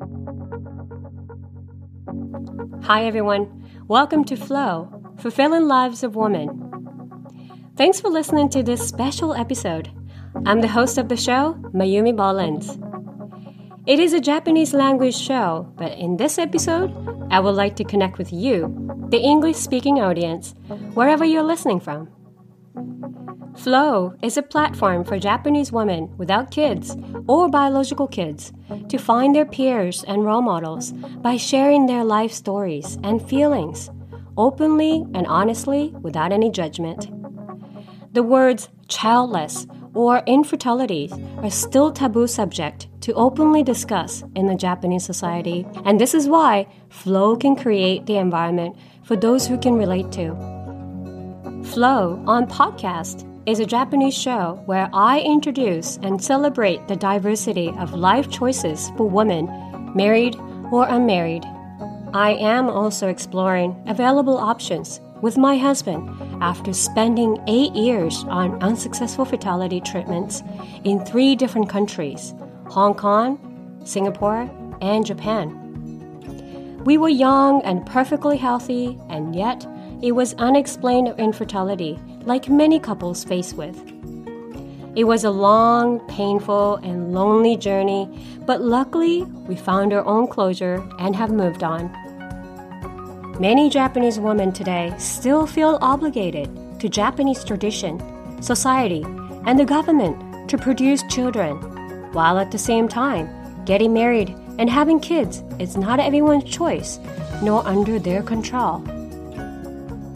Hi, everyone. Welcome to Flow, Fulfilling Lives of Women. Thanks for listening to this special episode. I'm the host of the show, Mayumi Bollins. It is a Japanese language show, but in this episode, I would like to connect with you, the English speaking audience, wherever you're listening from. Flow is a platform for Japanese women without kids or biological kids to find their peers and role models by sharing their life stories and feelings openly and honestly without any judgment. The words childless or infertility are still taboo subject to openly discuss in the Japanese society, and this is why Flow can create the environment for those who can relate to. Flow on podcast is a Japanese show where I introduce and celebrate the diversity of life choices for women, married or unmarried. I am also exploring available options with my husband after spending eight years on unsuccessful fertility treatments in three different countries Hong Kong, Singapore, and Japan. We were young and perfectly healthy, and yet it was unexplained infertility like many couples face with. It was a long, painful, and lonely journey, but luckily we found our own closure and have moved on. Many Japanese women today still feel obligated to Japanese tradition, society, and the government to produce children, while at the same time, getting married and having kids is not everyone's choice, nor under their control.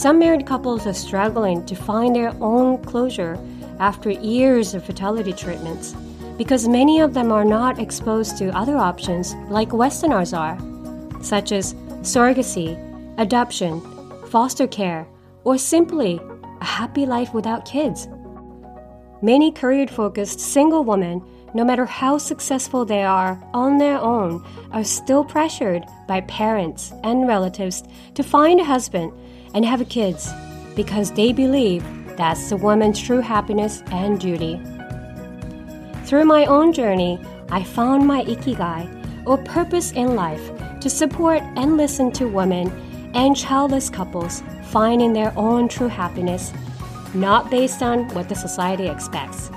Some married couples are struggling to find their own closure after years of fertility treatments because many of them are not exposed to other options like Westerners are, such as surrogacy, adoption, foster care, or simply a happy life without kids. Many career focused single women, no matter how successful they are on their own, are still pressured by parents and relatives to find a husband and have kids because they believe that's the woman's true happiness and duty. Through my own journey, I found my ikigai, or purpose in life, to support and listen to women and childless couples finding their own true happiness, not based on what the society expects.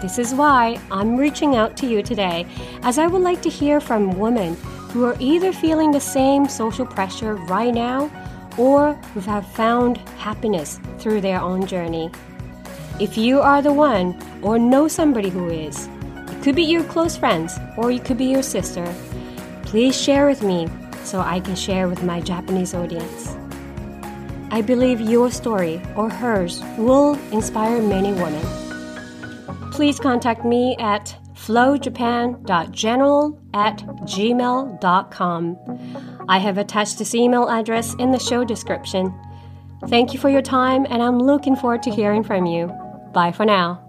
This is why I'm reaching out to you today, as I would like to hear from women who are either feeling the same social pressure right now or who have found happiness through their own journey. If you are the one or know somebody who is, it could be your close friends or it could be your sister, please share with me so I can share with my Japanese audience. I believe your story or hers will inspire many women. Please contact me at flowjapan.general at gmail.com. I have attached this email address in the show description. Thank you for your time, and I'm looking forward to hearing from you. Bye for now.